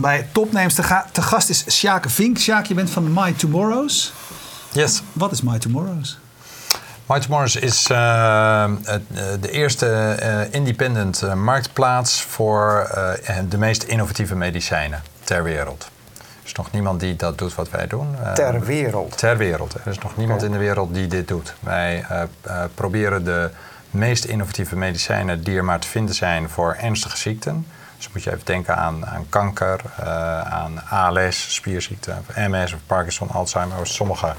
welkom bij Topnames. Te, ga- te gast is Sjaak Vink. Sjaak, je bent van My Tomorrows. Yes. Wat is My Tomorrows? My Tomorrows is uh, het, uh, de eerste uh, independent marktplaats voor de meest innovatieve medicijnen ter wereld. Er is nog niemand die dat doet wat wij doen. ter wereld? Ter wereld. Er is nog niemand okay. in de wereld die dit doet. Wij proberen de meest innovatieve medicijnen die er maar te vinden zijn voor ernstige ziekten. Dus moet je even denken aan, aan kanker, uh, aan ALS, spierziekte, MS of Parkinson, Alzheimer. Sommige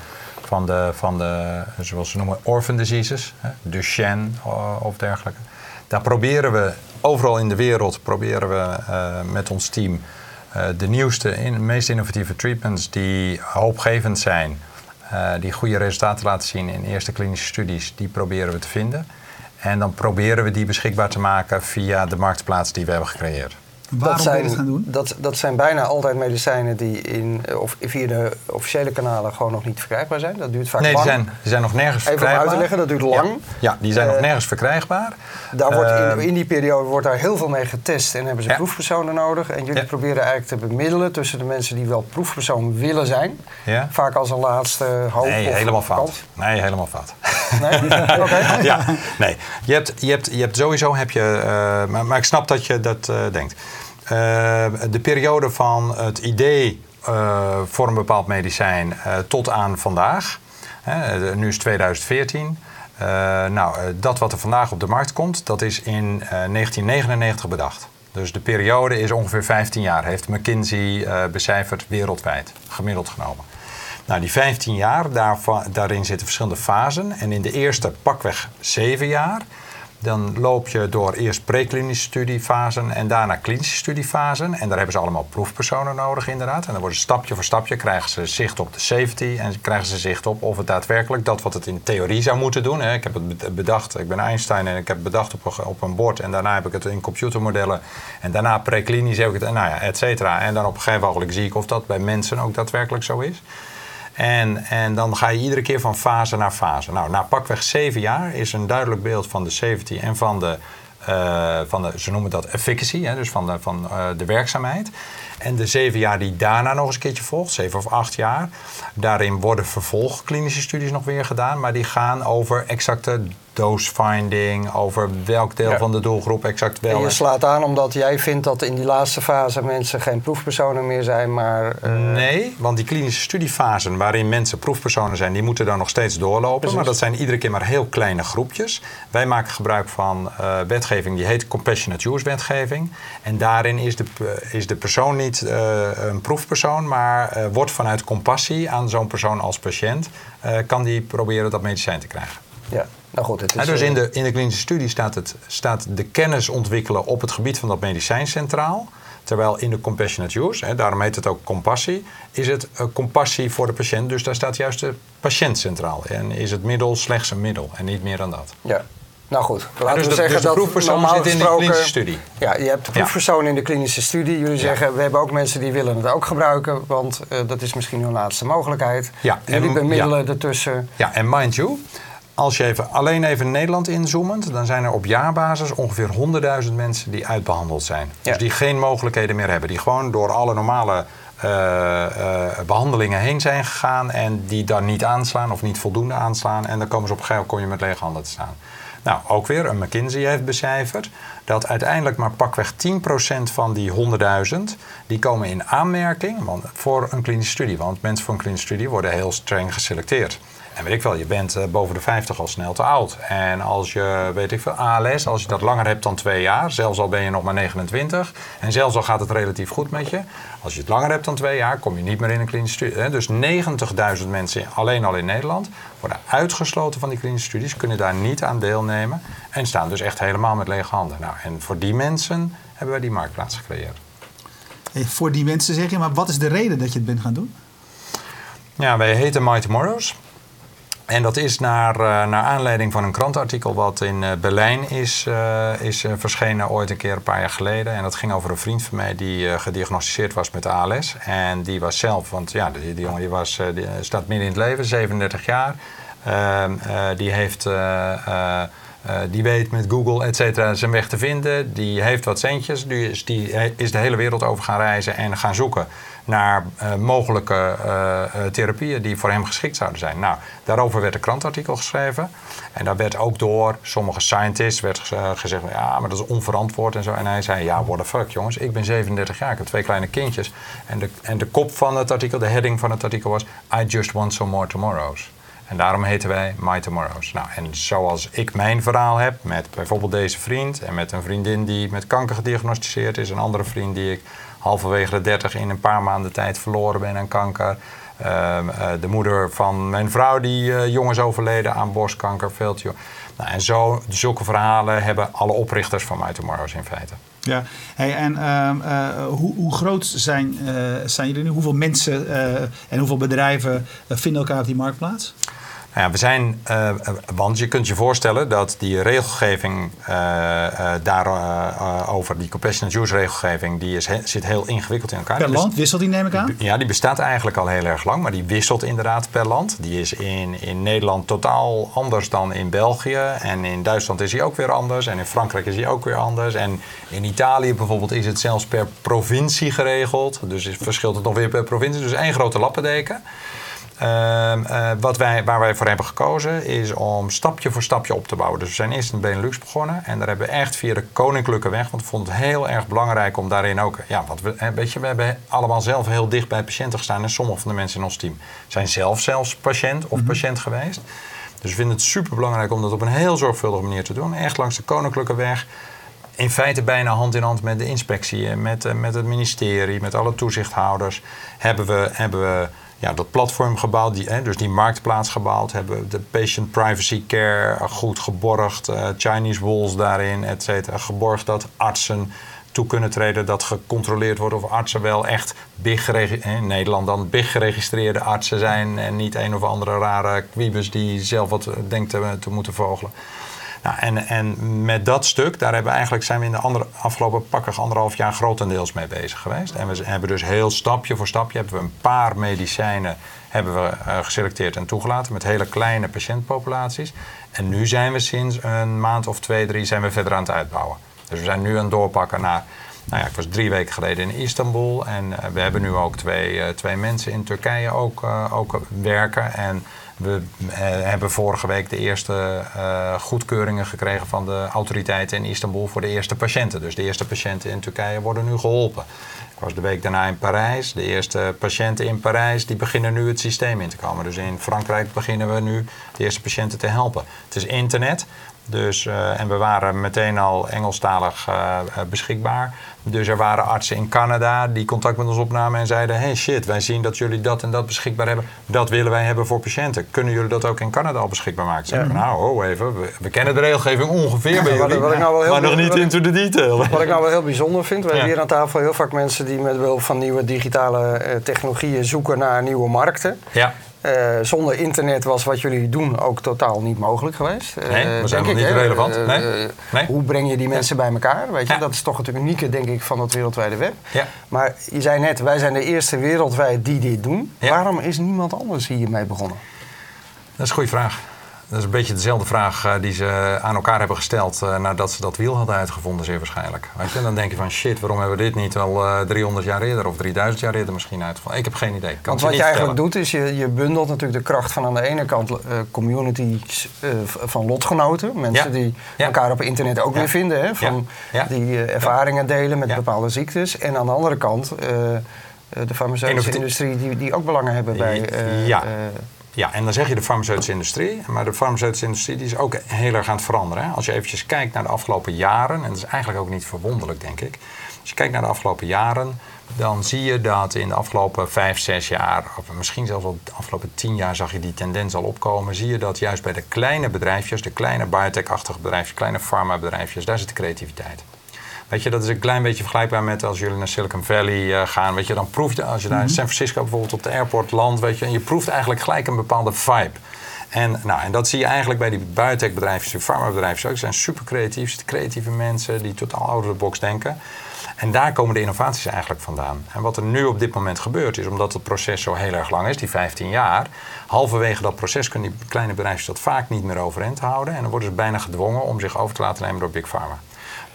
van de, van de zoals ze noemen, orphan diseases, Duchenne uh, of dergelijke. Daar proberen we overal in de wereld proberen we uh, met ons team de nieuwste, in, meest innovatieve treatments die hoopgevend zijn, die goede resultaten laten zien in eerste klinische studies, die proberen we te vinden. En dan proberen we die beschikbaar te maken via de marktplaats die we hebben gecreëerd. Waarom dat zijn, je gaan doen? Dat, dat zijn bijna altijd medicijnen die in, of via de officiële kanalen gewoon nog niet verkrijgbaar zijn. Dat duurt vaak nee, lang. die zijn, die zijn nog nergens Even verkrijgbaar. uit te leggen, dat duurt lang. Ja, ja die zijn uh, nog Eh, nergens verkrijgbaar. Daar wordt in, Uh, in, die periode wordt daar heel veel mee getest en hebben ze Ja. proefpersonen nodig. En jullie Ja. proberen eigenlijk te bemiddelen tussen de mensen die wel proefpersoon willen zijn. Ja. Vaak als een laatste hoop. Nee, of helemaal fout. Nee, helemaal fout. Nee? Oké. ja, nee. Je hebt, je hebt, je hebt sowieso heb je, eh, maar, maar ik snap dat je dat eh, denkt. Eh, de periode van het idee eh, voor een bepaald medicijn eh, tot aan vandaag, nu is 2014. Eh, nou, dat wat er vandaag op de markt komt, dat is in eh, 1999 bedacht. Dus de periode is ongeveer 15 jaar, heeft McKinsey becijferd wereldwijd, gemiddeld genomen. Nou, die 15 jaar, daarva- daarin zitten verschillende fasen. En in de eerste pakweg 7 jaar, dan loop je door eerst preklinische studiefasen en daarna klinische studiefasen. En daar hebben ze allemaal proefpersonen nodig inderdaad. En dan worden stapje voor stapje, krijgen ze zicht op de safety en krijgen ze zicht op of het daadwerkelijk dat wat het in theorie zou moeten doen. Hè. Ik heb het be- bedacht, ik ben Einstein en ik heb het bedacht op een, op een bord. En daarna heb ik het in computermodellen. En daarna preklinisch heb ik het, nou ja, et cetera. En dan op een gegeven moment zie ik of dat bij mensen ook daadwerkelijk zo is. En, en dan ga je iedere keer van fase naar fase. Nou, na pakweg zeven jaar is een duidelijk beeld van de safety en van de, eh, van de ze noemen dat efficacy, hè, dus van, de, van eh, de werkzaamheid. En de zeven jaar die daarna nog eens een keertje volgt, zeven of acht jaar, daarin worden vervolgklinische studies nog weer gedaan, maar die gaan over exacte dose finding, over welk deel Ja. van de doelgroep exact En wel. je slaat aan omdat jij vindt dat in die laatste fase mensen geen proefpersonen meer zijn, maar... eh, Nee, want die klinische studiefasen waarin mensen proefpersonen zijn, die moeten dan nog steeds doorlopen. Precies. Maar dat zijn iedere keer maar heel kleine groepjes. Wij maken gebruik van eh, wetgeving die heet Compassionate Use wetgeving. En daarin is de, p- is de persoon niet eh, een proefpersoon, maar eh, wordt vanuit compassie aan zo'n persoon als patiënt, eh, kan die proberen dat medicijn te krijgen. Ja, nou goed, het is... Dus eh, in de, in de klinische studie staat, het, staat de kennis ontwikkelen op het gebied van dat medicijn centraal. Terwijl in de compassionate use, hè, daarom heet het ook compassie, is het eh, compassie voor de patiënt. Dus daar staat juist de patiënt centraal. En is het middel slechts een middel en niet meer dan dat. Ja. Nou goed, laten dus we de- zeggen dus de dat proefpersoon zit in de klinische studie. Ja, je hebt de proefpersoon in de klinische studie. Jullie zeggen, we hebben ook mensen die willen het ook gebruiken, want eh, dat is misschien hun laatste mogelijkheid. Ja, en- Jullie bemiddelen ja. ertussen. Ja, en mind you, als je even, alleen even Nederland inzoomend, dan zijn er op jaarbasis ongeveer 100.000 mensen die uitbehandeld zijn. Ja. Dus die geen mogelijkheden meer hebben. Die gewoon door alle normale eh, eh, behandelingen heen zijn gegaan en die dan niet aanslaan of niet voldoende aanslaan. En dan komen ze op een gegeven moment kom je met lege handen te staan. Nou, ook weer, een McKinsey heeft becijferd dat uiteindelijk maar pakweg 10% van die 100.000... die komen in aanmerking want- voor een klinische studie. Want mensen voor een klinische studie worden heel streng geselecteerd. En weet ik wel, je bent eh, boven de 50 al snel te oud. En als je, weet ik veel, ALS, als je dat langer hebt dan twee jaar... zelfs al ben je nog maar 29... en zelfs al gaat het relatief goed met je... als je het langer hebt dan twee jaar, kom je niet meer in een klinische studie. Dus 90.000 mensen alleen al in Nederland... worden uitgesloten van die klinische studies... kunnen daar niet aan deelnemen... en staan dus echt helemaal met lege handen. Nou, en voor die mensen hebben wij die marktplaats gecreëerd. Voor die mensen zeg je, maar wat is de reden dat je het bent gaan doen? Ja, wij heten My Tomorrows. En dat is naar, eh, naar aanleiding van een krantartikel wat in eh, Berlijn is, eh, is verschenen ooit een keer een paar jaar geleden. En dat ging over een vriend van mij die gediagnosticeerd was met ALS. En die was zelf, want ja, die, die jongen die was, die staat midden in het leven, 37 jaar. Ehm, eh, die heeft eh, eh, Eh, die weet met Google, et cetera, zijn weg te vinden. Die heeft wat centjes. Die is, is de hele wereld over gaan reizen en gaan zoeken naar uh, mogelijke therapieën die voor hem geschikt zouden zijn. Nou, daarover werd een krantartikel geschreven. En daar werd ook door sommige scientists werd gezegd: ja, maar dat is onverantwoord en zo. En hij zei: ja, what the fuck, jongens, ik ben 37 jaar, ik heb twee kleine kindjes. En de, en de kop van het artikel, de heading van het artikel was: I just want some more tomorrows. En daarom heten wij My Tomorrows. Nou, en zoals ik mijn verhaal heb met bijvoorbeeld deze vriend en met een vriendin die met kanker gediagnosticeerd is, een andere vriend die ik halverwege de 30 in een paar maanden tijd verloren ben aan kanker. Uh, uh, de moeder van mijn vrouw die uh, jong is overleden aan borstkanker, veel te jong. Nou, en zo, zulke verhalen hebben alle oprichters van My Tomorrows in feite. Ja, hey, en uh, hoe, hoe, groot zijn, zijn jullie nu? Hoeveel mensen en hoeveel bedrijven vinden elkaar op die marktplaats? Nou ja, we zijn, uh, want je kunt je voorstellen dat die regelgeving uh, uh, daarover, die compassionate use regelgeving, die is, he, zit heel ingewikkeld in elkaar. Per land wisselt die, neem ik aan? Ja, die bestaat eigenlijk al heel erg lang, maar die wisselt inderdaad per land. Die is in, in Nederland totaal anders dan in België. En in Duitsland is die ook weer anders. En in Frankrijk is die ook weer anders. En in Italië bijvoorbeeld is het zelfs per provincie geregeld. Dus verschilt het nog weer per provincie. Dus één grote lappendeken. Uh, uh, wat wij, waar wij voor hebben gekozen is om stapje voor stapje op te bouwen. Dus we zijn eerst in Benelux begonnen en daar hebben we echt via de koninklijke weg, want we vonden het heel erg belangrijk om daarin ook, ja, want we, weet je, we hebben allemaal zelf heel dicht bij patiënten gestaan en sommige van de mensen in ons team zijn zelf zelfs patiënt of mm -hmm. patiënt geweest. Dus we vinden het super belangrijk om dat op een heel zorgvuldige manier te doen. Echt langs de koninklijke weg in feite bijna hand in hand met de inspectie, met, met het ministerie, met alle toezichthouders, hebben we, hebben we ja, dat platform gebouwd, die, hè, dus die marktplaats gebouwd, hebben de patient privacy care goed geborgd, uh, Chinese walls daarin, et cetera, geborgd dat artsen toe kunnen treden, dat gecontroleerd wordt of artsen wel echt big in Nederland dan big geregistreerde artsen zijn en niet een of andere rare kwiebus die zelf wat denkt te, te moeten vogelen. Nou, en, en met dat stuk, daar hebben we eigenlijk, zijn we in de andere, afgelopen pakkig anderhalf jaar grotendeels mee bezig geweest. En we hebben dus heel stapje voor stapje hebben we een paar medicijnen hebben we, uh, geselecteerd en toegelaten met hele kleine patiëntpopulaties. En nu zijn we sinds een maand of twee, drie zijn we verder aan het uitbouwen. Dus we zijn nu aan het doorpakken naar nou ja, ik was drie weken geleden in Istanbul en uh, we hebben nu ook twee, uh, twee mensen in Turkije ook, ook werken. En we hebben vorige week de eerste goedkeuringen gekregen van de autoriteiten in Istanbul voor de eerste patiënten. Dus de eerste patiënten in Turkije worden nu geholpen. Ik was de week daarna in Parijs. De eerste patiënten in Parijs die beginnen nu het systeem in te komen. Dus in Frankrijk beginnen we nu de eerste patiënten te helpen. Het is internet. Dus, uh, en we waren meteen al Engelstalig uh, beschikbaar. Dus er waren artsen in Canada die contact met ons opnamen en zeiden: Hey shit, wij zien dat jullie dat en dat beschikbaar hebben. Dat willen wij hebben voor patiënten. Kunnen jullie dat ook in Canada al beschikbaar maken? Ja. Zeggen, nou, oh even, we, we, kennen de regelgeving ongeveer ja, bij jullie, wat, wat ik nou wel heel maar nog niet into the detail. Wat ik nou wel heel bijzonder vind, we ja. hebben hier aan tafel heel vaak mensen die met behulp van nieuwe digitale technologieën zoeken naar nieuwe markten. Ja. Uh, zonder internet was wat jullie doen ook totaal niet mogelijk geweest. Uh, nee, we zijn nog niet relevant. Uh, nee? nee? Hoe breng je die mensen bij elkaar? Weet je? Ja. Dat is toch het unieke, denk ik, van het wereldwijde web. Ja. Maar je zei net, wij zijn de eerste wereldwijd die dit doen. Waarom is niemand anders hiermee begonnen? Dat is een goede vraag. Dat is een beetje dezelfde vraag uh, die ze aan elkaar hebben gesteld uh, nadat ze dat wiel hadden uitgevonden, zeer waarschijnlijk. Weet je? En dan denk je van shit, waarom hebben we dit niet al uh, 300 jaar eerder of 3000 jaar eerder misschien uitgevonden? Ik heb geen idee. Kan Want wat je eigenlijk doet is, je, je bundelt natuurlijk de kracht van aan de ene kant communities van lotgenoten. Mensen ja. die ja. elkaar op internet ook ja. weer vinden. Hè, van Die ervaringen delen met bepaalde ziektes. En aan de andere kant de farmaceutische industrie die, die ook belangen hebben bij... ja. Ja, en dan zeg je de farmaceutische industrie. Maar de farmaceutische industrie is ook heel erg aan het veranderen. Hè? Als je eventjes kijkt naar de afgelopen jaren, en dat is eigenlijk ook niet verwonderlijk, denk ik. Als je kijkt naar de afgelopen jaren, dan zie je dat in de afgelopen vijf, zes jaar, of misschien zelfs al de afgelopen tien jaar, zag je die tendens al opkomen. Zie je dat juist bij de kleine bedrijfjes, de kleine biotech-achtige bedrijfjes, kleine farmabedrijfjes, daar zit de creativiteit. Weet je, dat is een klein beetje vergelijkbaar met als jullie naar Silicon Valley uh, gaan. Weet je, dan proef je, als je daar in San Francisco bijvoorbeeld op de airport landt, weet je, en je proeft eigenlijk gelijk een bepaalde vibe. En, nou, en dat zie je eigenlijk bij die biotech-bedrijven, die farmabedrijven ook. Ze zijn super creatief, creatieve mensen die totaal out of the box denken. En daar komen de innovaties eigenlijk vandaan. En wat er nu op dit moment gebeurt, is omdat het proces zo heel erg lang is, die 15 jaar, halverwege dat proces kunnen die kleine bedrijfjes dat vaak niet meer overeind houden. En dan worden ze bijna gedwongen om zich over te laten nemen door Big Pharma.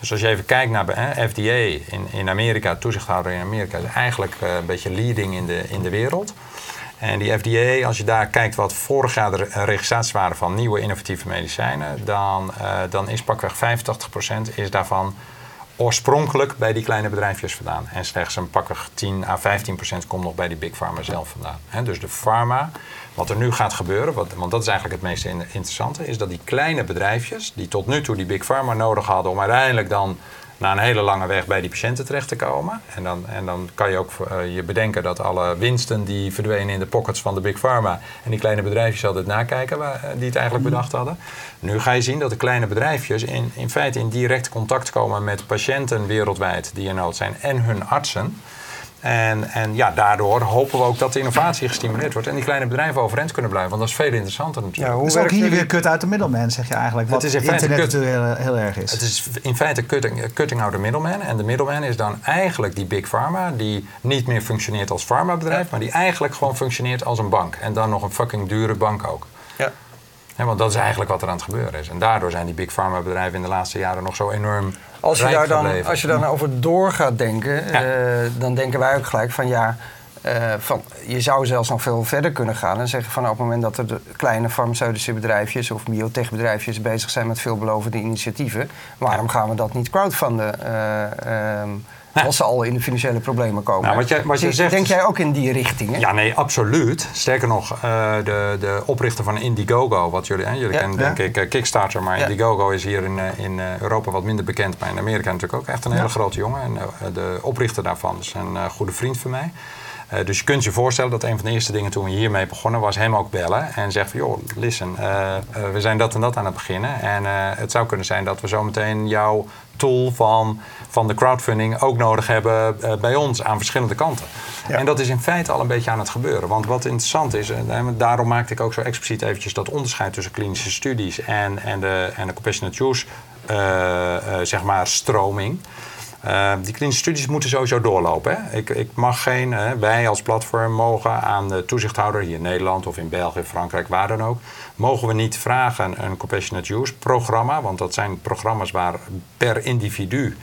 Dus als je even kijkt naar hè, FDA in, in Amerika, toezichthouder in Amerika, is eigenlijk uh, een beetje leading in de, in de wereld. En die FDA, als je daar kijkt wat vorig jaar de registraties waren van nieuwe innovatieve medicijnen, dan, uh, dan is pakweg 85% is daarvan oorspronkelijk bij die kleine bedrijfjes vandaan. En slechts een pakweg 10 à 15 procent komt nog bij die big pharma zelf vandaan. dus de pharma, wat er nu gaat gebeuren, wat, want dat is eigenlijk het meest interessante, is dat die kleine bedrijfjes, die tot nu toe die big pharma nodig hadden om uiteindelijk dan na een hele lange weg bij die patiënten terecht te komen. En dan, en dan kan je ook uh, je bedenken dat alle winsten die verdwenen in de pockets van de Big Pharma en die kleine bedrijfjes altijd nakijken waar, eh, die het eigenlijk bedacht hadden. Nu ga je zien dat de kleine bedrijfjes in, in feite in direct contact komen met patiënten wereldwijd die in nood zijn en hun artsen. En, en ja, daardoor hopen we ook dat de innovatie gestimuleerd wordt en die kleine bedrijven overeind kunnen blijven. Want dat is veel interessanter natuurlijk. Ja, hoe dus ook hier weer kut uit de middelman, zeg je eigenlijk. Wat het is in internet kut, heel, heel, erg is. Het is in feite cutting, cutting out the middleman. En de middleman is dan eigenlijk die big pharma, die niet meer functioneert als farmabedrijf, maar die eigenlijk gewoon functioneert als een bank. En dan nog een fucking dure bank ook. Ja. Want dat is eigenlijk wat er aan het gebeuren is. En daardoor zijn die big pharma bedrijven in de laatste jaren nog zo enorm als je, daar dan, als je daar nou over door gaat denken, eh, dan denken wij ook gelijk van ja, uh, van, je zou zelfs nog veel verder kunnen gaan en zeggen van op het moment dat er de kleine farmaceutische bedrijfjes of biotechbedrijfjes bezig zijn met veelbelovende initiatieven, waarom gaan we dat niet crowdfunden? Uh, als ze al in de financiële problemen komen. Nou, wat jij, wat je zegt, Denk jij ook in die richting? Ja, nee, absoluut. Sterker nog, uh, de, de oprichter van Indiegogo, wat jullie, hè, jullie kennen denk ik uh, Kickstarter, maar Indiegogo is hier in, uh, in Europa wat minder bekend, maar in Amerika natuurlijk ook echt een hele grote jongen. En de oprichter daarvan is een goede vriend van mij. Uh, dus je kunt je voorstellen dat een van de eerste dingen toen we hiermee begonnen was hem ook bellen en zeggen van joh, listen, uh, uh, we zijn dat en dat aan het beginnen. En het zou kunnen zijn dat we zometeen jouw tool van, van de crowdfunding ook nodig hebben bij ons aan verschillende kanten. En dat is in feite al een beetje aan het gebeuren. Want wat interessant is, en daarom maakte ik ook zo expliciet eventjes dat onderscheid tussen klinische studies en, en de, en de compassionate use zeg maar stroming. Uh, die klinische studies moeten sowieso doorlopen. Hè? Ik, ik, mag geen, wij als platform mogen aan de toezichthouder hier in Nederland of in België, Frankrijk, waar dan ook, mogen we niet vragen een compassionate use programma, want dat zijn programma's waar per individu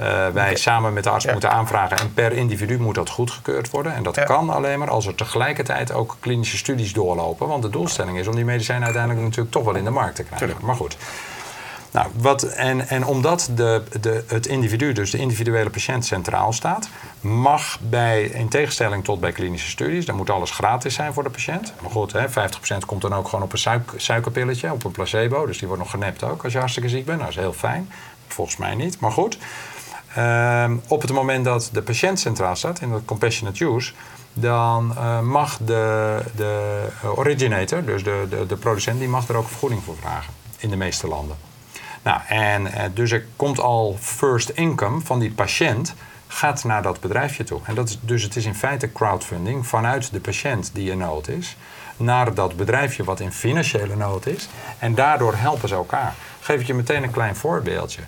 uh, wij samen met de arts moeten aanvragen en per individu moet dat goedgekeurd worden. En dat kan alleen maar als er tegelijkertijd ook klinische studies doorlopen, want de doelstelling is om die medicijnen uiteindelijk natuurlijk toch wel in de markt te krijgen. Tuurlijk. Maar goed. Nou, wat, en, en omdat de, de, het individu, dus de individuele patiënt, centraal staat, mag bij, in tegenstelling tot bij klinische studies, dan moet alles gratis zijn voor de patiënt. Maar goed, hè, 50% komt dan ook gewoon op een suikerpilletje, op een placebo. Dus die wordt nog genept ook als je hartstikke ziek bent. Nou, dat is heel fijn. Volgens mij niet, maar goed. Ehm, op het moment dat de patiënt centraal staat in dat compassionate use, dan uh, mag de, de originator, dus de, de, de producent, die mag er ook vergoeding voor vragen in de meeste landen. Nou, en uh, dus er komt al first income van die patiënt gaat naar dat bedrijfje toe. En dat is, dus het is in feite crowdfunding vanuit de patiënt die in nood is, naar dat bedrijfje wat in financiële nood is. En daardoor helpen ze elkaar. Geef ik je meteen een klein voorbeeldje.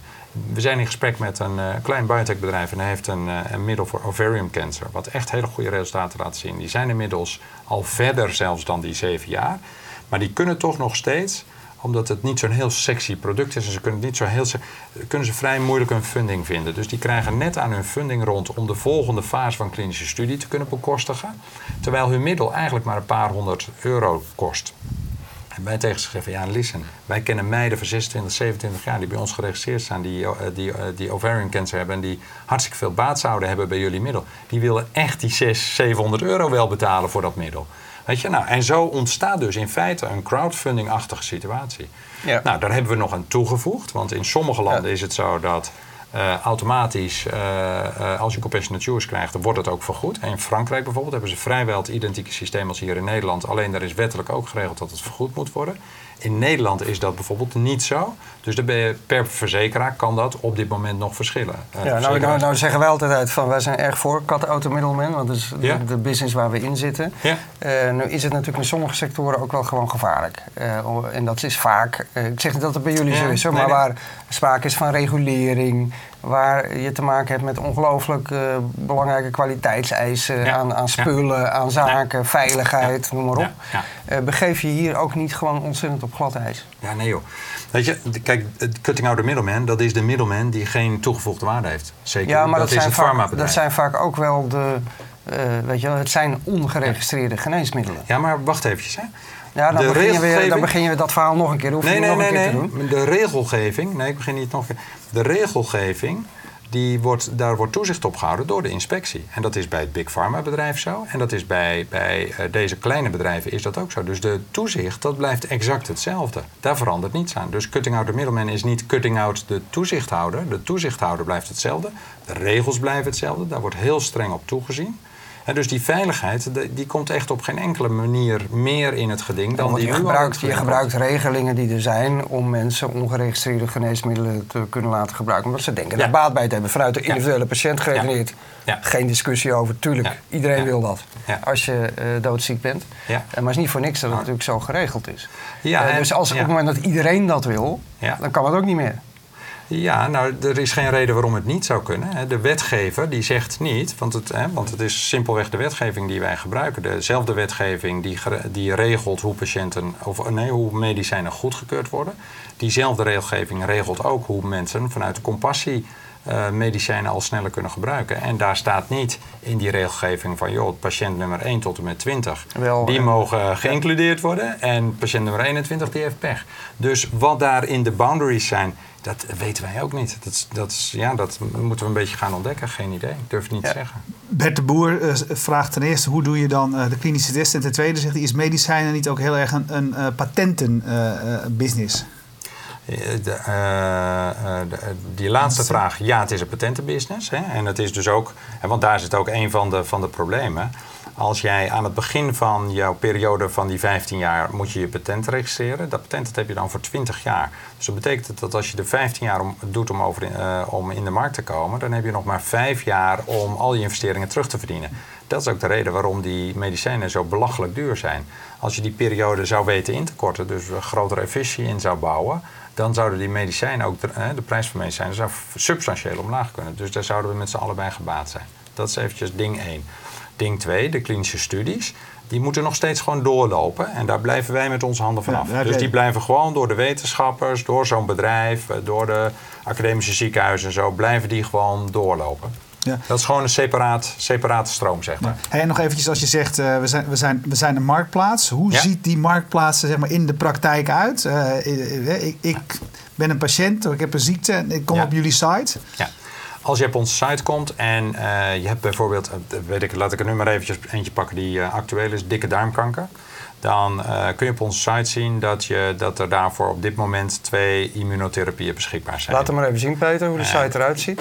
We zijn in gesprek met een uh, klein biotechbedrijf en hij heeft een, uh, een middel voor ovarium cancer, wat echt hele goede resultaten laat zien. Die zijn inmiddels al verder zelfs dan die zeven jaar. Maar die kunnen toch nog steeds omdat het niet zo'n heel sexy product is en ze kunnen, niet zo heel, kunnen ze vrij moeilijk een funding vinden. Dus die krijgen net aan hun funding rond om de volgende fase van klinische studie te kunnen bekostigen. Terwijl hun middel eigenlijk maar een paar honderd euro kost. En wij tegen ze zeggen, ja listen, wij kennen meiden van 26, 27 jaar die bij ons geregistreerd staan, die, uh, die, uh, die ovarian cancer hebben en die hartstikke veel baat zouden hebben bij jullie middel. Die willen echt die 600, 700 euro wel betalen voor dat middel. Weet je? Nou, en zo ontstaat dus in feite een crowdfunding-achtige situatie. Ja. Nou, daar hebben we nog aan toegevoegd. Want in sommige landen is het zo dat uh, automatisch, uh, uh, als je compassionate krijgt, wordt het ook vergoed. En in Frankrijk bijvoorbeeld hebben ze vrijwel het identieke systeem als hier in Nederland. Alleen daar is wettelijk ook geregeld dat het vergoed moet worden. In Nederland is dat bijvoorbeeld niet zo. Dus per verzekeraar kan dat op dit moment nog verschillen. Uh, ja, nou, nou, nou, zeggen wij altijd uit van wij zijn erg voor kat-auto-middelman, want dat is de, business waar we in zitten. Ja. Uh, nu is het natuurlijk in sommige sectoren ook wel gewoon gevaarlijk. Uh, en dat is vaak, ik zeg niet dat het bij jullie zo is, maar waar sprake is van regulering, waar je te maken hebt met ongelooflijk uh, belangrijke kwaliteitseisen aan, aan spullen, aan zaken, veiligheid, noem maar op. Uh, begeef je hier ook niet gewoon ontzettend op glad ijs? Ja, nee joh. Weet je, kijk, cutting out the middleman, dat is de middleman die geen toegevoegde waarde heeft. Zeker, ja, maar dat, dat is het vaak, Dat zijn vaak ook wel de, uh, weet je, het zijn ongeregistreerde geneesmiddelen. Ja, maar wacht eventjes hè. Ja, dan, begin je weer, dan begin je dat verhaal nog een keer. Hoef nee, nee, nog nee, een keer nee. te doen. De regelgeving, nee, ik begin niet nog. De regelgeving, die wordt, daar wordt toezicht op gehouden door de inspectie. En dat is bij het Big Pharma bedrijf zo. En dat is bij, bij uh, deze kleine bedrijven is dat ook zo. Dus de toezicht, dat blijft exact hetzelfde. Daar verandert niets aan. Dus cutting out the middleman is niet cutting out de toezichthouder. De toezichthouder blijft hetzelfde. De regels blijven hetzelfde. Daar wordt heel streng op toegezien. En dus die veiligheid, die komt echt op geen enkele manier meer in het geding dan die je gebruikt, je gebruikt regelingen die er zijn om mensen ongeregistreerde geneesmiddelen te kunnen laten gebruiken. Omdat ze denken ja. er baat bij te hebben. Vanuit de individuele patiënt geredeneerd. Geen discussie over. Tuurlijk, iedereen wil dat. Als je uh, doodziek bent. Uh, maar het is niet voor niks dat het natuurlijk zo geregeld is. Uh, dus als op het moment dat iedereen dat wil, dan kan het ook niet meer. Ja, nou, er is geen reden waarom het niet zou kunnen. De wetgever die zegt niet, want het, hè, want het is simpelweg de wetgeving die wij gebruiken. Dezelfde wetgeving die, die regelt hoe patiënten, of nee, hoe medicijnen goedgekeurd worden. Diezelfde regelgeving regelt ook hoe mensen vanuit de compassie uh, medicijnen al sneller kunnen gebruiken. En daar staat niet in die regelgeving van, joh, patiënt nummer 1 tot en met 20, Wel, die mogen geïncludeerd worden. En patiënt nummer 21, die heeft pech. Dus wat daar in de boundaries zijn, dat weten wij ook niet. Dat, dat, ja, dat moeten we een beetje gaan ontdekken. Geen idee. Ik durf het niet te zeggen. Bert de Boer uh, vraagt ten eerste hoe doe je dan uh, de klinische test. En ten tweede zegt hij, is medicijnen niet ook heel erg een, een uh, patentenbusiness? De, de, die laatste vraag, ja, het is een patentenbusiness. Hè? En het is dus ook, want daar zit ook een van de, van de problemen. Als jij aan het begin van jouw periode van die 15 jaar moet je je patent registreren. Dat patent heb je dan voor 20 jaar. Dus dat betekent dat als je er 15 jaar om, doet om, over, uh, om in de markt te komen, dan heb je nog maar 5 jaar om al je investeringen terug te verdienen. Dat is ook de reden waarom die medicijnen zo belachelijk duur zijn. Als je die periode zou weten in te korten, dus een grotere efficiëntie in zou bouwen, dan zouden die medicijnen ook, de, de prijs van medicijnen zou substantieel omlaag kunnen. Dus daar zouden we met z'n allen bij gebaat zijn. Dat is eventjes ding 1. Ding 2, de klinische studies, die moeten nog steeds gewoon doorlopen. En daar blijven wij met onze handen vanaf. Ja, dus die blijven gewoon door de wetenschappers, door zo'n bedrijf, eh, door de academische ziekenhuizen en zo, blijven die gewoon doorlopen. Ja. Dat is gewoon een separaat, separate stroom, zeg maar. Ja. en nog eventjes als je zegt, uh, we, zijn, we, zijn, we zijn een marktplaats. Hoe ziet die marktplaats zeg maar, in de praktijk uit? Uh, ik, ik ben een patiënt, ik heb een ziekte en ik kom op jullie site. Ja. Als je op onze site komt en uh, je hebt bijvoorbeeld, uh, weet ik, laat ik er nu maar eventjes eentje pakken die uh, actueel is, dikke darmkanker. Dan kun je op onze site zien dat, je, dat er daarvoor op dit moment twee immunotherapieën beschikbaar zijn. Laat hem maar even zien, Peter, hoe de site eruit ziet.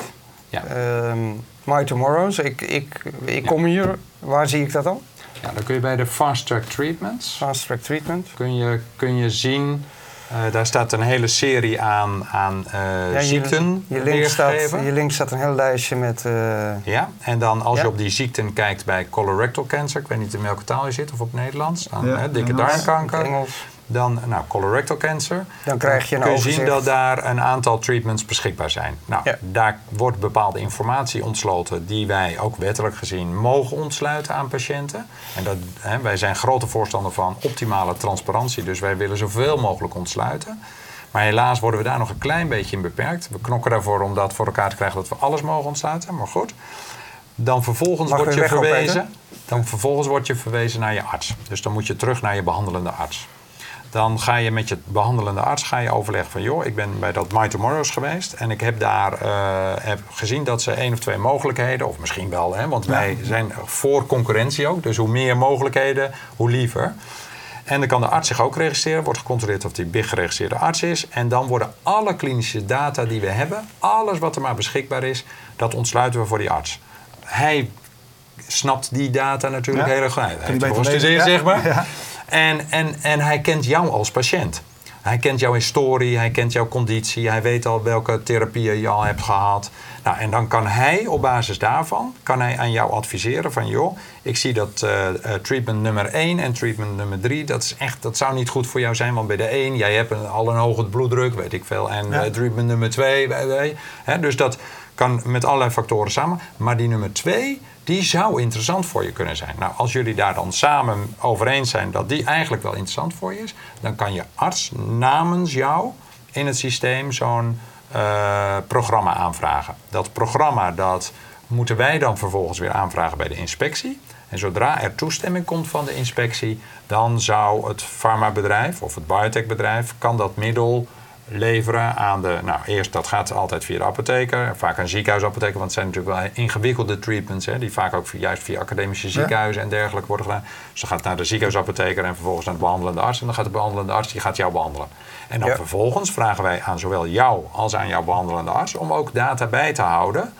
Ja. Um, My Tomorrows, ik, ik, ik kom hier, waar zie ik dat dan? Ja, dan kun je bij de Fast Track Treatments. Fast Track Treatment. Kun je, kun je zien uh, daar staat een hele serie aan, aan uh, ja, ziekten. Je, link staat, je link staat een heel lijstje met. Uh, ja, en dan als ja. je op die ziekten kijkt bij colorectal cancer, ik weet niet in welke taal je zit of op Nederlands, dan ja, hè, dikke darmkanker. Dan nou, colorectal cancer. Dan krijg je een kun je overzicht. zien dat daar een aantal treatments beschikbaar zijn. Nou, ja. daar wordt bepaalde informatie ontsloten die wij ook wettelijk gezien mogen ontsluiten aan patiënten. En dat, hè, wij zijn grote voorstander van optimale transparantie, dus wij willen zoveel mogelijk ontsluiten. Maar helaas worden we daar nog een klein beetje in beperkt. We knokken daarvoor om dat voor elkaar te krijgen dat we alles mogen ontsluiten, maar goed. Dan vervolgens Mag word je verwezen. Dan vervolgens word je verwezen naar je arts. Dus dan moet je terug naar je behandelende arts. Dan ga je met je behandelende arts ga je overleggen van... joh, ik ben bij dat My Tomorrows geweest... en ik heb daar uh, heb gezien dat ze één of twee mogelijkheden... of misschien wel, hè, want ja. wij zijn voor concurrentie ook... dus hoe meer mogelijkheden, hoe liever... En dan kan de arts zich ook registreren. Wordt gecontroleerd of die BIG geregistreerde arts is. En dan worden alle klinische data die we hebben... alles wat er maar beschikbaar is... dat ontsluiten we voor die arts. Hij snapt die data natuurlijk ja. heel erg goed. Hij heeft gestudeerd, zeg maar. Ja. En, en, en hij kent jou als patiënt. Hij kent jouw historie, hij kent jouw conditie, hij weet al welke therapieën je al hebt gehad. Nou, en dan kan hij op basis daarvan kan hij aan jou adviseren van joh, ik zie dat uh, treatment nummer 1 en treatment nummer 3, dat, is echt, dat zou niet goed voor jou zijn. Want bij de 1, jij hebt een, al een hoge bloeddruk, weet ik veel. En ja. treatment nummer 2, dus dat kan met allerlei factoren samen. Maar die nummer 2, die zou interessant voor je kunnen zijn. Nou, als jullie daar dan samen over eens zijn dat die eigenlijk wel interessant voor je is, dan kan je arts namens jou in het systeem zo'n uh, programma aanvragen. Dat programma dat moeten wij dan vervolgens weer aanvragen bij de inspectie. En zodra er toestemming komt van de inspectie, dan zou het farmabedrijf of het biotechbedrijf kan dat middel leveren aan de. Nou, eerst dat gaat altijd via de apotheker, vaak een ziekenhuisapotheker, want het zijn natuurlijk wel ingewikkelde treatments, hè, die vaak ook juist via academische ziekenhuizen en dergelijke worden gedaan. Dus dan gaat naar de ziekenhuisapotheker en vervolgens naar de behandelende arts. En dan gaat de behandelende arts die gaat jou behandelen. En dan vervolgens vragen wij aan zowel jou als aan jouw behandelende arts om ook data bij te houden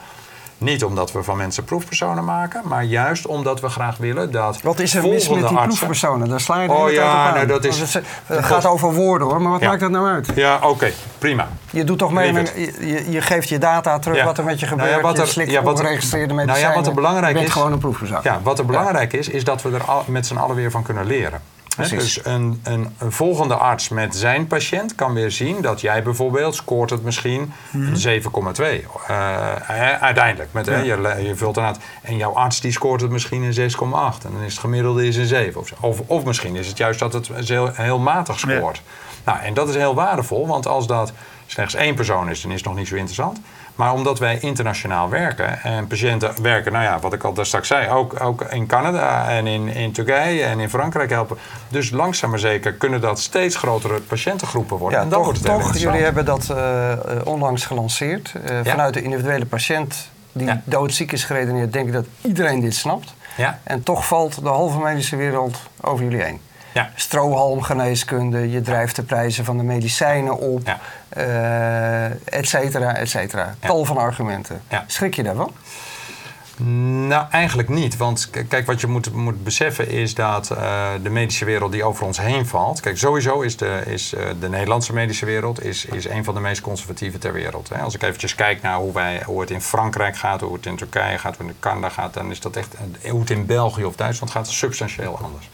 niet omdat we van mensen proefpersonen maken, maar juist omdat we graag willen dat. Wat is er mis met die proefpersonen? Daar sla je oh, ja, nou, dat is, het, gaat over woorden hoor, maar wat maakt dat nou uit? Ja, oké, prima. Je doet toch mee, je, je, geeft je data terug wat er met je gebeurt. Nou ja, wat er, je slikt ja, wat ongeregistreerde medicijnen. Nou ja, wat er belangrijk je bent is, gewoon een proefpersoon. Ja, wat er belangrijk is, is dat we er al, met z'n allen weer van kunnen leren. Dus een, een, een, volgende arts met zijn patiënt kan weer zien dat jij bijvoorbeeld scoort het misschien mm 7,2. Uh, uiteindelijk. Met, ja. je, je vult een En jouw arts die scoort het misschien een 6,8. En dan is het gemiddelde is een 7. Of, of, of, misschien is het juist dat het heel, heel matig scoort. Nou, en dat is heel waardevol, want als dat slechts één persoon is, dan is het nog niet zo interessant. Maar omdat wij internationaal werken en patiënten werken, nou ja, wat ik al daar straks zei, ook, ook in Canada en in, in Turkije en in Frankrijk helpen. Dus langzaam maar zeker kunnen dat steeds grotere patiëntengroepen worden. Ja, en dan toch, wordt het toch jullie hebben dat uh, onlangs gelanceerd. Uh, vanuit de individuele patiënt die doodziek is geredeneerd, denk ik dat iedereen dit snapt. Ja. En toch valt de halve medische wereld over jullie heen. Ja. Strohalmgeneeskunde, je drijft de prijzen van de medicijnen op, ja. uh, et cetera, et cetera. Tal van argumenten. Schrik je daarvan? Nou, eigenlijk niet. Want kijk, wat je moet, moet beseffen is dat uh, de medische wereld die over ons heen valt. Kijk, sowieso is de, is, uh, de Nederlandse medische wereld is, is een van de meest conservatieve ter wereld. Hè. Als ik eventjes kijk naar hoe, wij, hoe het in Frankrijk gaat, hoe het in Turkije gaat, hoe het in Canada gaat, dan is dat echt. Hoe het in België of Duitsland gaat, substantieel anders.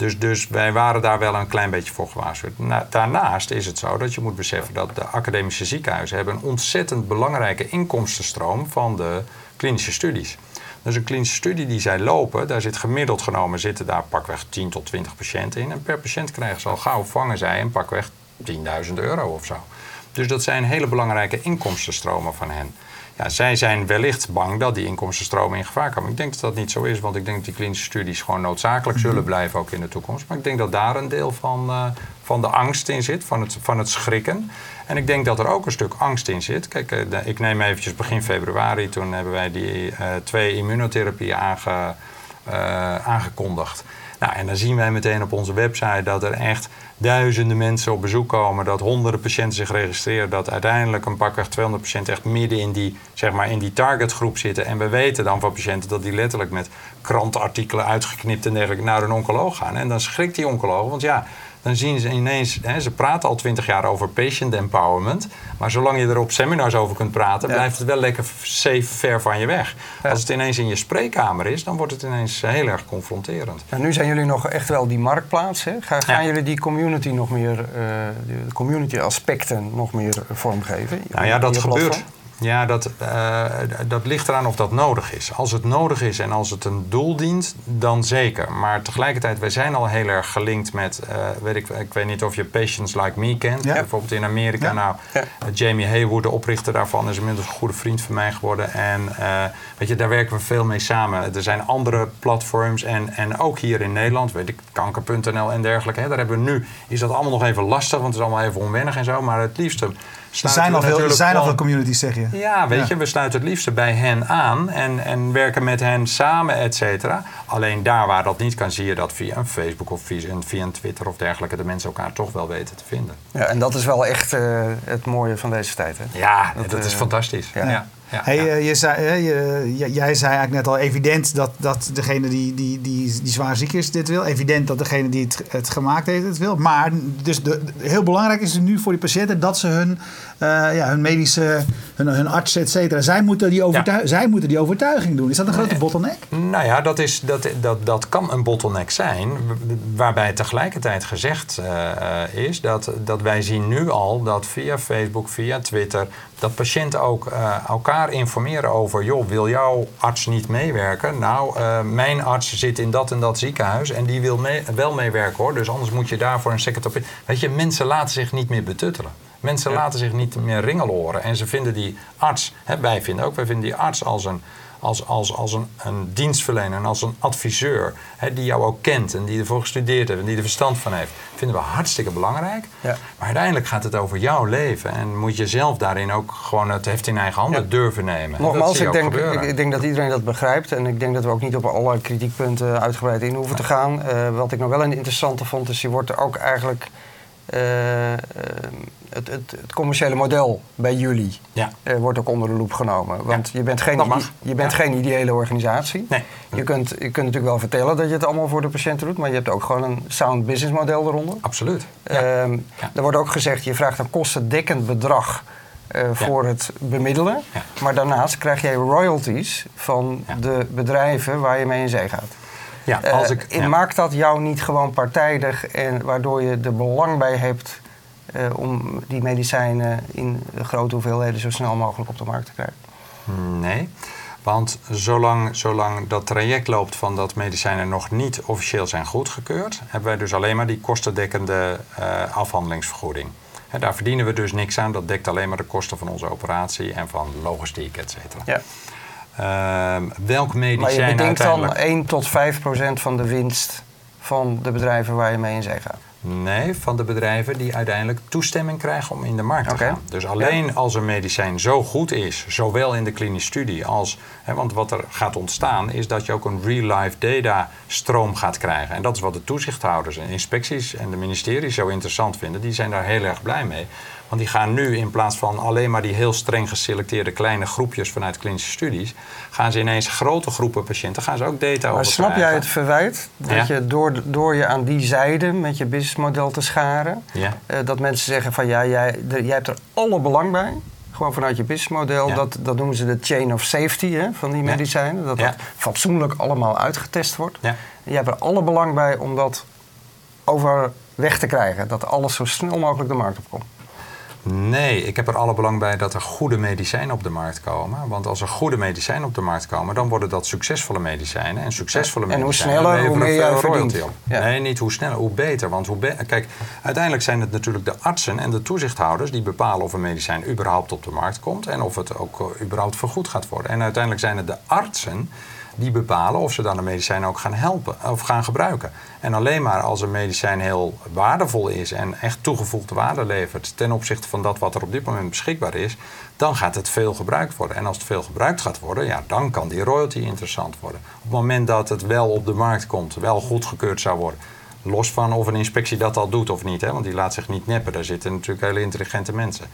Dus, dus wij waren daar wel een klein beetje voor gewaarschuwd. daarnaast is het zo dat je moet beseffen dat de academische ziekenhuizen hebben een ontzettend belangrijke inkomstenstroom van de klinische studies. Dus een klinische studie die zij lopen, daar zit gemiddeld genomen zitten daar pakweg 10 tot 20 patiënten in. En per patiënt krijgen ze al gauw vangen zij een pakweg 10.000 euro of zo. Dus dat zijn hele belangrijke inkomstenstromen van hen. Ja, zij zijn wellicht bang dat die inkomstenstromen in gevaar komen. Ik denk dat dat niet zo is, want ik denk dat die klinische studies gewoon noodzakelijk mhm. zullen blijven ook in de toekomst. Maar ik denk dat daar een deel van, uh, van de angst in zit, van het, van het schrikken. En ik denk dat er ook een stuk angst in zit. Kijk, uh, ik neem eventjes begin februari, toen hebben wij die uh, twee immunotherapieën aange, aangekondigd. Nou, en dan zien wij meteen op onze website dat er echt duizenden mensen op bezoek komen, dat honderden patiënten zich registreren, dat uiteindelijk een pakweg 200 patiënten echt midden in die, zeg maar, in die targetgroep zitten. En we weten dan van patiënten dat die letterlijk met krantenartikelen uitgeknipt en dergelijke naar een oncoloog gaan. En dan schrikt die oncoloog, want ja, dan zien ze ineens, hè, ze praten al twintig jaar over patient empowerment. Maar zolang je er op seminars over kunt praten, blijft het wel lekker safe ver van je weg. Als het ineens in je spreekkamer is, dan wordt het ineens heel erg confronterend. En nu zijn jullie nog echt wel die marktplaats. Hè? Gaan, gaan jullie die community nog meer, uh, de community aspecten nog meer vormgeven? Nou ja, dat gebeurt. Ja, dat, uh, dat ligt eraan of dat nodig is. Als het nodig is en als het een doel dient, dan zeker. Maar tegelijkertijd, wij zijn al heel erg gelinkt met, uh, weet ik, ik weet niet of je Patients Like Me kent. Bijvoorbeeld in Amerika. Nou, Jamie Haywood, de oprichter daarvan, is inmiddels een goede vriend van mij geworden. En uh, weet je, daar werken we veel mee samen. Er zijn andere platforms en, en ook hier in Nederland, weet ik, kanker.nl en dergelijke. Hè, daar hebben we nu, is dat allemaal nog even lastig, want het is allemaal even onwennig en zo. Maar het liefste er zijn, al veel, er zijn al veel communities, zeg je. Ja, weet je, we sluiten het liefste bij hen aan en, en werken met hen samen, et cetera. Alleen daar waar dat niet kan, zie je dat via een Facebook of via een, via een Twitter of dergelijke de mensen elkaar toch wel weten te vinden. Ja, en dat is wel echt uh, het mooie van deze tijd, hè? Ja, dat, is uh, fantastisch. Ja. ja. Hey, eh, je zei, je, jij zei eigenlijk net al evident dat, dat degene die, die, die, die zwaar ziek is dit wil. Evident dat degene die het, het gemaakt heeft het wil. Maar dus de, heel belangrijk is het nu voor die patiënten dat ze hun, uh, ja, hun medische, hun, hun arts, et cetera, zij moeten, die overtuig, zij moeten die overtuiging doen. Is dat een grote bottleneck? Nou ja, dat, is, dat, dat, dat kan een bottleneck zijn. Waarbij tegelijkertijd gezegd uh, is dat, dat wij zien nu al dat via Facebook, via Twitter, dat patiënten ook uh, elkaar informeren over, joh, wil jouw arts niet meewerken? Nou, uh, mijn arts zit in dat en dat ziekenhuis en die wil mee, wel meewerken hoor, dus anders moet je daarvoor een opinion. Weet je, mensen laten zich niet meer betuttelen. Mensen laten zich niet meer ringeloren en ze vinden die arts, hè, wij vinden ook, wij vinden die arts als een als, als, als een, een dienstverlener en als een adviseur, hè, die jou ook kent en die ervoor gestudeerd heeft en die er verstand van heeft, vinden we hartstikke belangrijk. Ja. Maar uiteindelijk gaat het over jouw leven en moet je zelf daarin ook gewoon het heft in eigen handen durven nemen. Nogmaals, ik denk, ik, denk dat iedereen dat begrijpt en ik denk dat we ook niet op alle kritiekpunten uitgebreid in hoeven te gaan. Uh, wat ik nog wel een interessante vond, is je wordt er ook eigenlijk. Uh, het, het, commerciële model bij jullie ja. uh, wordt ook onder de loep genomen. Want je bent geen, je bent geen ideële organisatie. Nee. Je, kunt, je kunt natuurlijk wel vertellen dat je het allemaal voor de patiënten doet, maar je hebt ook gewoon een sound business model eronder. Absoluut. Um, er wordt ook gezegd, je vraagt een kostendekkend bedrag uh, voor het bemiddelen. Maar daarnaast krijg jij royalties van de bedrijven waar je mee in zee gaat. Ja, als ik, uh, maakt dat jou niet gewoon partijdig en waardoor je er belang bij hebt uh, om die medicijnen in grote hoeveelheden zo snel mogelijk op de markt te krijgen? Nee. Want zolang, zolang dat traject loopt van dat medicijnen nog niet officieel zijn goedgekeurd, hebben wij dus alleen maar die kostendekkende uh, afhandelingsvergoeding. He, daar verdienen we dus niks aan. Dat dekt alleen maar de kosten van onze operatie en van logistiek, et cetera. Ja. Uh, welk medicijn Maar je bedenkt dan 1 tot 5 procent van de winst van de bedrijven waar je mee in zee gaat? Nee, van de bedrijven die uiteindelijk toestemming krijgen om in de markt te gaan. Dus alleen als een medicijn zo goed is, zowel in de klinische studie als. Hè, want wat er gaat ontstaan is dat je ook een real-life data stroom gaat krijgen. En dat is wat de toezichthouders en inspecties en de ministeries zo interessant vinden. Die zijn daar heel erg blij mee. Want die gaan nu in plaats van alleen maar die heel streng geselecteerde kleine groepjes vanuit klinische studies, gaan ze ineens grote groepen patiënten, gaan ze ook data over. Maar snap jij het verwijt dat je door, door je aan die zijde met je businessmodel te scharen, ja. uh, dat mensen zeggen van ja, jij, de, jij hebt er alle belang bij gewoon vanuit je businessmodel. Ja. Dat, dat noemen ze de chain of safety hè, van die medicijnen. Dat dat fatsoenlijk allemaal uitgetest wordt. Ja. Je hebt er alle belang bij om dat overweg te krijgen. Dat alles zo snel mogelijk de markt op komt. Nee, ik heb er alle belang bij dat er goede medicijnen op de markt komen. Want als er goede medicijnen op de markt komen, dan worden dat succesvolle medicijnen. En succesvolle en medicijnen. En hoe sneller, hoe meer jij verdient. Op. Ja. Nee, niet hoe sneller, hoe beter. Want hoe be kijk, uiteindelijk zijn het natuurlijk de artsen en de toezichthouders die bepalen of een medicijn überhaupt op de markt komt en of het ook uh, überhaupt vergoed gaat worden. En uiteindelijk zijn het de artsen die bepalen of ze dan een medicijn ook gaan helpen of gaan gebruiken. En alleen maar als een medicijn heel waardevol is en echt toegevoegde waarde levert ten opzichte van dat wat er op dit moment beschikbaar is, dan gaat het veel gebruikt worden. En als het veel gebruikt gaat worden, ja, dan kan die royalty interessant worden. Op het moment dat het wel op de markt komt, wel goedgekeurd zou worden, los van of een inspectie dat al doet of niet, hè, want die laat zich niet neppen, daar zitten natuurlijk hele intelligente mensen.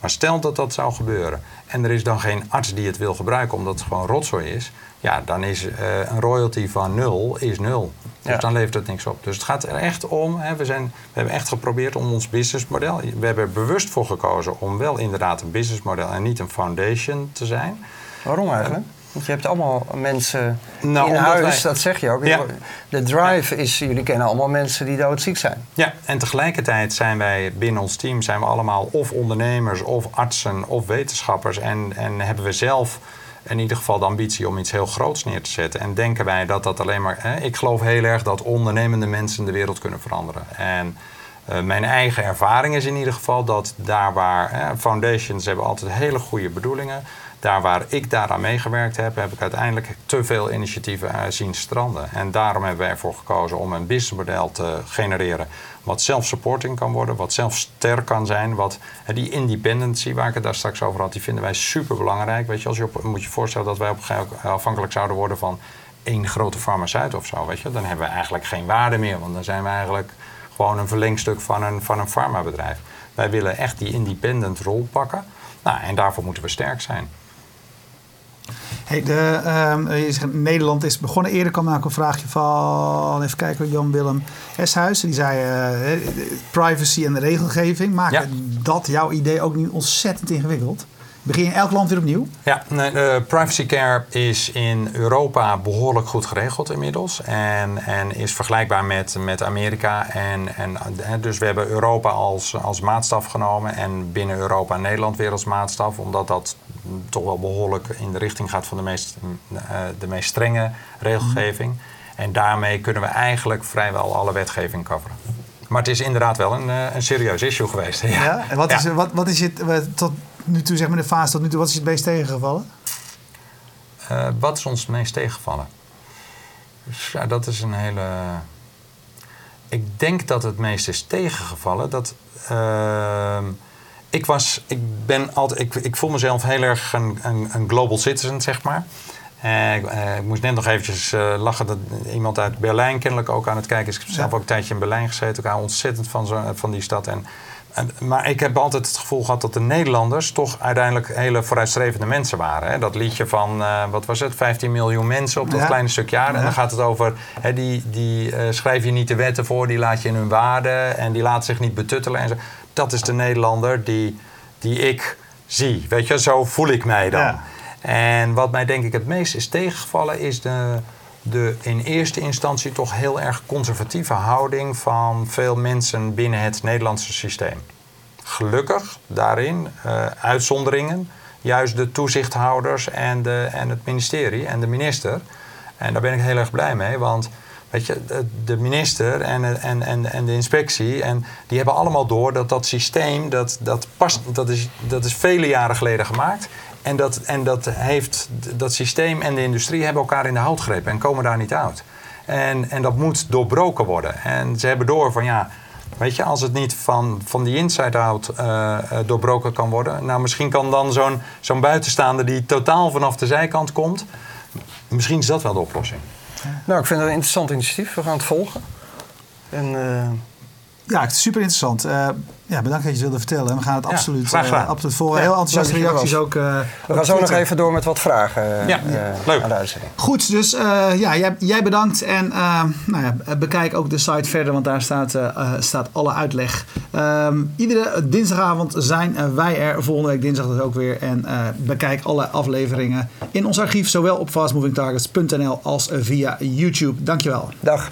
Maar stel dat dat zou gebeuren en er is dan geen arts die het wil gebruiken omdat het gewoon rotzooi is, ja, dan is uh, een royalty van nul is nul. Dus dan levert het niks op. Dus het gaat er echt om. Hè, we, zijn, we hebben echt geprobeerd om ons businessmodel. We hebben er bewust voor gekozen om wel inderdaad een businessmodel en niet een foundation te zijn. Waarom eigenlijk? Want je hebt allemaal mensen nou, in huis, dat zeg je ook. Ja. De drive is, jullie kennen allemaal mensen die doodziek zijn. Ja, en tegelijkertijd zijn wij binnen ons team zijn we allemaal of ondernemers of artsen of wetenschappers. En, en hebben we zelf in ieder geval de ambitie om iets heel groots neer te zetten. En denken wij dat dat alleen maar. Hè, ik geloof heel erg dat ondernemende mensen de wereld kunnen veranderen. En uh, mijn eigen ervaring is in ieder geval dat daar waar foundations hebben altijd hele goede bedoelingen. Daar waar ik daaraan meegewerkt heb, heb ik uiteindelijk te veel initiatieven uh, zien stranden. En daarom hebben wij ervoor gekozen om een businessmodel te genereren wat self-supporting kan worden, wat zelf sterk kan zijn. Wat, die independency waar ik het daar straks over had, die vinden wij super belangrijk. Weet je, als je moet je voorstellen dat wij op afhankelijk zouden worden van één grote farmaceut of zo. Weet je, dan hebben we eigenlijk geen waarde meer, want dan zijn we eigenlijk gewoon een verlengstuk van een, van een farmabedrijf. Wij willen echt die independent rol pakken. Nou, en daarvoor moeten we sterk zijn. Hey, de, ehm, je zegt, Nederland is begonnen. Eerder kwam namelijk een vraagje van, even kijken, Jan-Willem Eshuis. Die zei, eh, privacy en regelgeving. Maken dat jouw idee ook nu ontzettend ingewikkeld? Begin je in elk land weer opnieuw? Ja, nee, uh, privacy care is in Europa behoorlijk goed geregeld inmiddels. En, en is vergelijkbaar met, met Amerika. En, en, dus we hebben Europa als, als maatstaf genomen. En binnen Europa Nederland weer als maatstaf. Omdat dat toch wel behoorlijk in de richting gaat van de meest, uh, de meest strenge regelgeving. En daarmee kunnen we eigenlijk vrijwel alle wetgeving coveren. Maar het is inderdaad wel een, uh, een serieus issue geweest. Ja, ja? en wat, is, wat, wat is het tot nu toe, zeg maar de fase tot nu toe, wat is het meest tegengevallen? Uh, wat is ons het meest tegengevallen? Ja, dat is een hele. Ik denk dat het meest is tegengevallen dat. Uh, ik was, ik ben altijd, ik, ik voel mezelf heel erg een, een, een global citizen, zeg maar. Uh, ik, uh, ik, moest net nog eventjes uh, lachen dat iemand uit Berlijn kennelijk ook aan het kijken is. Ik heb zelf ook een tijdje in Berlijn gezeten. Ik hou ontzettend van, zo, van die stad. En maar ik heb altijd het gevoel gehad dat de Nederlanders toch uiteindelijk hele vooruitstrevende mensen waren. Hè? Dat liedje van, wat was het, 15 miljoen mensen op dat kleine stukje aarde. Ja. En dan gaat het over, hè, die, die schrijf je niet de wetten voor, die laat je in hun waarde en die laat zich niet betuttelen. En zo. Dat is de Nederlander die, die ik zie. Weet je, zo voel ik mij dan. Ja. En wat mij denk ik het meest is tegengevallen is de de in eerste instantie toch heel erg conservatieve houding van veel mensen binnen het Nederlandse systeem. Gelukkig daarin uh, uitzonderingen, juist de toezichthouders en, de, en het ministerie en de minister. En daar ben ik heel erg blij mee, want weet je, de minister en, en, en, en de inspectie, en die hebben allemaal door dat dat systeem, dat, dat, past, dat, is, dat is vele jaren geleden gemaakt. En, dat, en dat, heeft, dat systeem en de industrie hebben elkaar in de hout en komen daar niet uit. En, en dat moet doorbroken worden. En ze hebben door van ja, weet je, als het niet van, van die inside-out uh, doorbroken kan worden, nou misschien kan dan zo'n zo'n buitenstaander die totaal vanaf de zijkant komt, misschien is dat wel de oplossing. Nou, ik vind het een interessant initiatief. We gaan het volgen. En, Ja, super interessant. Uh, ja, bedankt dat je het wilde vertellen. We gaan het ja, absoluut, uh, absoluut volgen. Heel enthousiaste reacties ook. Uh, we gaan zo nog even door met wat vragen ja, leuk. aan de uitzending. Goed, dus ja, jij, jij, bedankt. En nou ja, bekijk ook de site verder, want daar staat, staat alle uitleg. Um, iedere dinsdagavond zijn wij er. Volgende week dinsdag dus ook weer. En bekijk alle afleveringen in ons archief, zowel op fastmovingtargets.nl als via YouTube. Dankjewel. Dag.